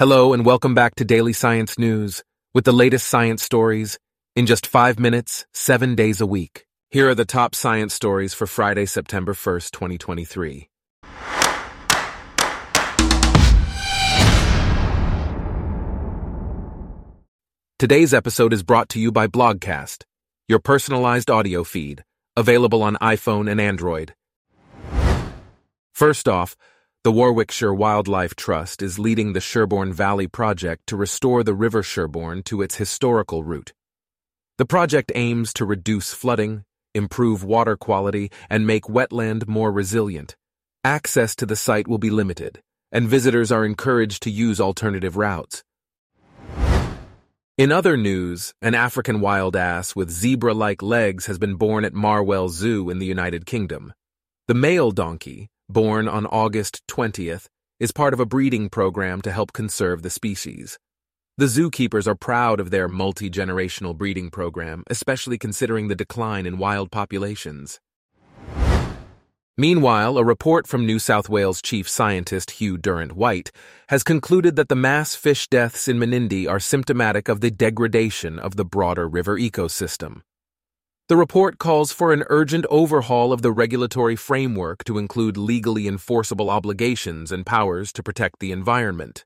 Hello and welcome back to Daily Science News with the latest science stories in just five minutes, seven days a week. Here are the top science stories for Friday, September 1st, 2023. Today's episode is brought to you by Blogcast, your personalized audio feed, available on iPhone and Android. First off, the Warwickshire Wildlife Trust is leading the Sherbourne Valley project to restore the River Sherbourne to its historical route. The project aims to reduce flooding, improve water quality, and make wetland more resilient. Access to the site will be limited, and visitors are encouraged to use alternative routes. In other news, an African wild ass with zebra-like legs has been born at Marwell Zoo in the United Kingdom. The male donkey, born on August 20th, is part of a breeding program to help conserve the species. The zookeepers are proud of their multi-generational breeding program, especially considering the decline in wild populations. Meanwhile, a report from New South Wales chief scientist Hugh Durrant-Whyte has concluded that the mass fish deaths in Menindee are symptomatic of the degradation of the broader river ecosystem. The report calls for an urgent overhaul of the regulatory framework to include legally enforceable obligations and powers to protect the environment.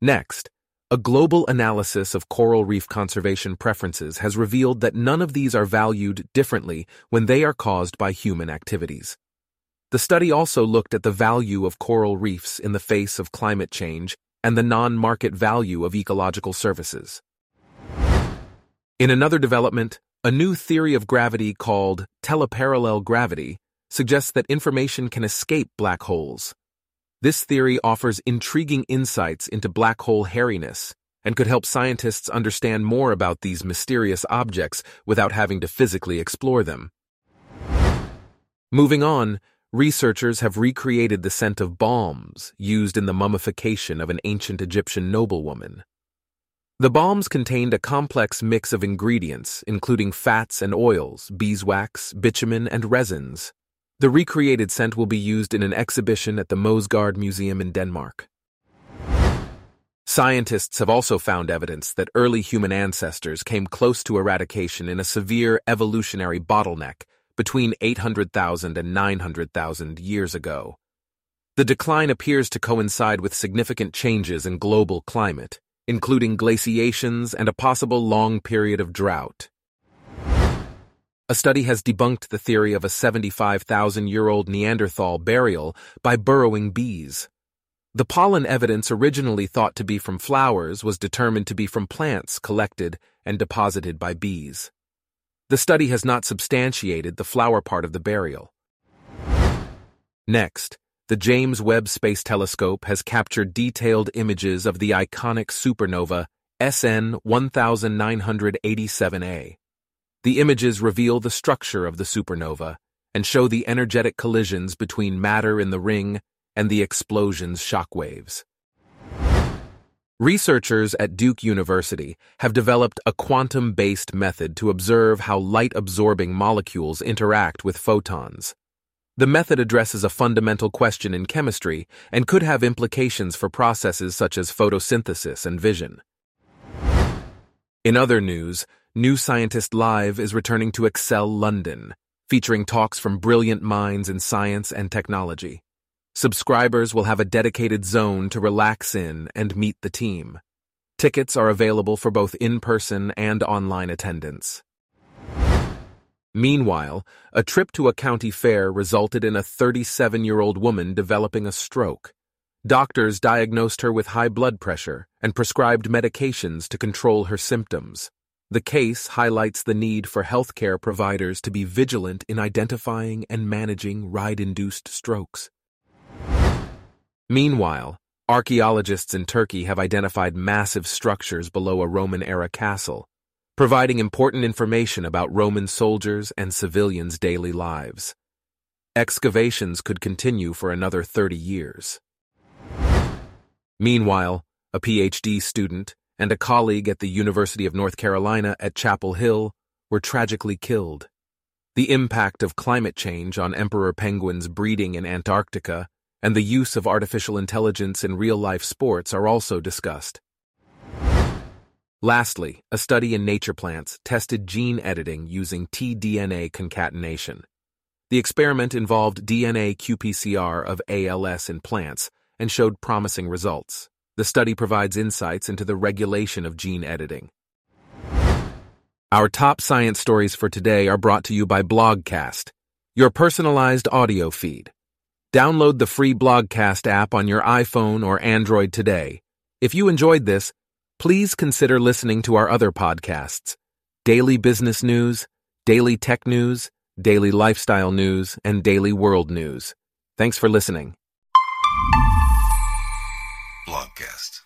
Next, a global analysis of coral reef conservation preferences has revealed that none of these are valued differently when they are caused by human activities. The study also looked at the value of coral reefs in the face of climate change and the non-market value of ecological services. In another development, a new theory of gravity called teleparallel gravity suggests that information can escape black holes. This theory offers intriguing insights into black hole hairiness and could help scientists understand more about these mysterious objects without having to physically explore them. Moving on, researchers have recreated the scent of balms used in the mummification of an ancient Egyptian noblewoman. The balms contained a complex mix of ingredients, including fats and oils, beeswax, bitumen, and resins. The recreated scent will be used in an exhibition at the Moesgaard Museum in Denmark. Scientists have also found evidence that early human ancestors came close to eradication in a severe evolutionary bottleneck between 800,000 and 900,000 years ago. The decline appears to coincide with significant changes in global climate, including glaciations and a possible long period of drought. A study has debunked the theory of a 75,000 year old Neanderthal burial by burrowing bees. The pollen evidence originally thought to be from flowers was determined to be from plants collected and deposited by bees. The study has not substantiated the flower part of the burial. Next, the James Webb Space Telescope has captured detailed images of the iconic supernova SN 1987A. The images reveal the structure of the supernova and show the energetic collisions between matter in the ring and the explosion's shockwaves. Researchers at Duke University have developed a quantum-based method to observe how light-absorbing molecules interact with photons. The method addresses a fundamental question in chemistry and could have implications for processes such as photosynthesis and vision. In other news, New Scientist Live is returning to Excel London, featuring talks from brilliant minds in science and technology. Subscribers will have a dedicated zone to relax in and meet the team. Tickets are available for both in-person and online attendance. Meanwhile, a trip to a county fair resulted in a 37-year-old woman developing a stroke. Doctors diagnosed her with high blood pressure and prescribed medications to control her symptoms. The case highlights the need for healthcare providers to be vigilant in identifying and managing ride-induced strokes. Meanwhile, archaeologists in Turkey have identified massive structures below a Roman-era castle, providing important information about Roman soldiers and civilians' daily lives. Excavations could continue for another 30 years. Meanwhile, a PhD student, and a colleague at the University of North Carolina at Chapel Hill were tragically killed. The impact of climate change on emperor penguins breeding in Antarctica and the use of artificial intelligence in real-life sports are also discussed. Lastly, a study in Nature Plants tested gene editing using T-DNA concatenation. The experiment involved DNA qPCR of ALS in plants and showed promising results. The study provides insights into the regulation of gene editing. Our top science stories for today are brought to you by Blogcast, your personalized audio feed. Download the free Blogcast app on your iPhone or Android today. If you enjoyed this, please consider listening to our other podcasts Daily Business News, Daily Tech News, Daily Lifestyle News, and Daily World News. Thanks for listening. Blogcast.